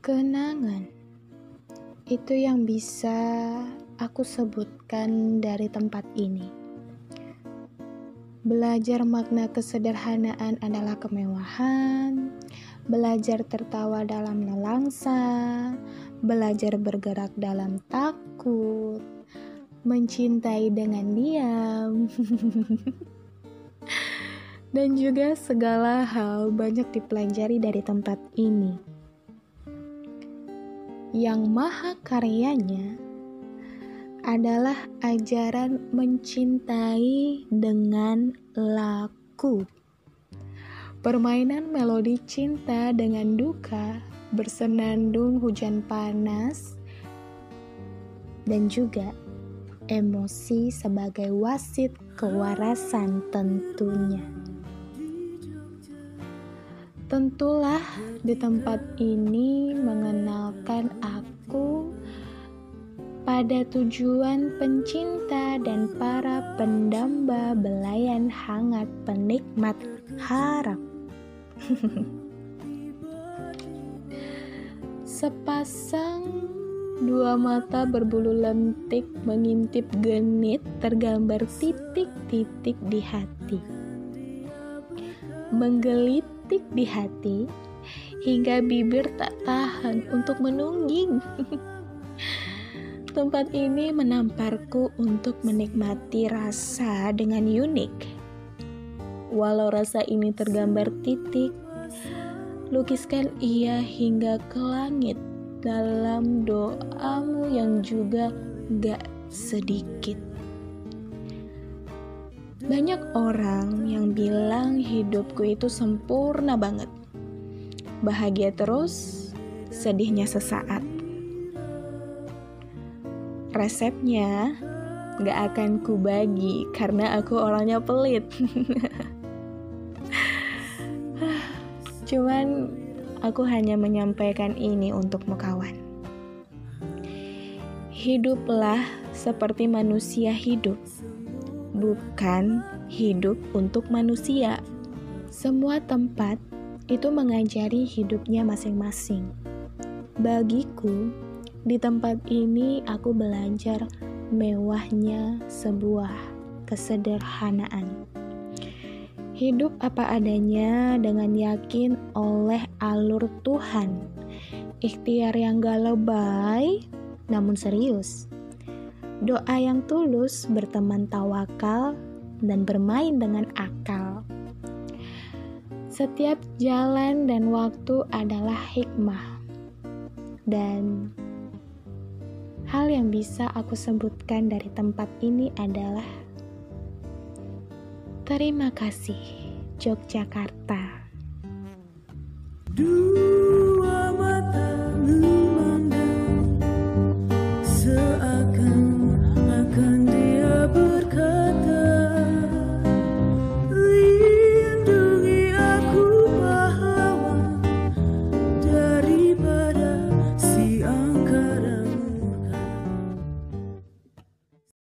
Kenangan. Itu yang bisa aku sebutkan dari tempat ini. Belajar makna kesederhanaan adalah kemewahan, belajar tertawa dalam nelangsa, belajar bergerak dalam takut, mencintai dengan diam, dan juga segala hal banyak dipelajari dari tempat ini yang maha karyanya adalah ajaran mencintai dengan laku. Permainan melodi cinta dengan duka, bersenandung hujan panas, dan juga emosi sebagai wasit kewarasan tentunya. Tentulah di tempat ini mengenalkan aku pada tujuan pencinta dan para pendamba belayan hangat penikmat harap. Sepasang dua mata berbulu lentik mengintip genit tergambar titik-titik di hati. Menggelit titik di hati hingga bibir tak tahan untuk menungging. Tempat ini menamparku untuk menikmati rasa dengan unik. Walau rasa ini tergambar titik, lukiskan ia hingga ke langit dalam doamu yang juga gak sedikit. Banyak orang hidupku itu sempurna banget. Bahagia terus, sedihnya sesaat. Resepnya gak akan kubagi karena aku orangnya pelit. Cuman aku hanya menyampaikan ini untukmu kawan. Hiduplah seperti manusia hidup bukan hidup untuk manusia. Semua tempat itu mengajari hidupnya masing-masing. Bagiku, di tempat ini aku belajar mewahnya sebuah kesederhanaan. Hidup apa adanya dengan yakin oleh alur Tuhan. Ikhtiar yang gak lebay, namun serius doa yang tulus berteman tawakal dan bermain dengan akal. Setiap jalan dan waktu adalah hikmah, dan hal yang bisa aku sebutkan dari tempat ini adalah terima kasih, Yogyakarta. Duh.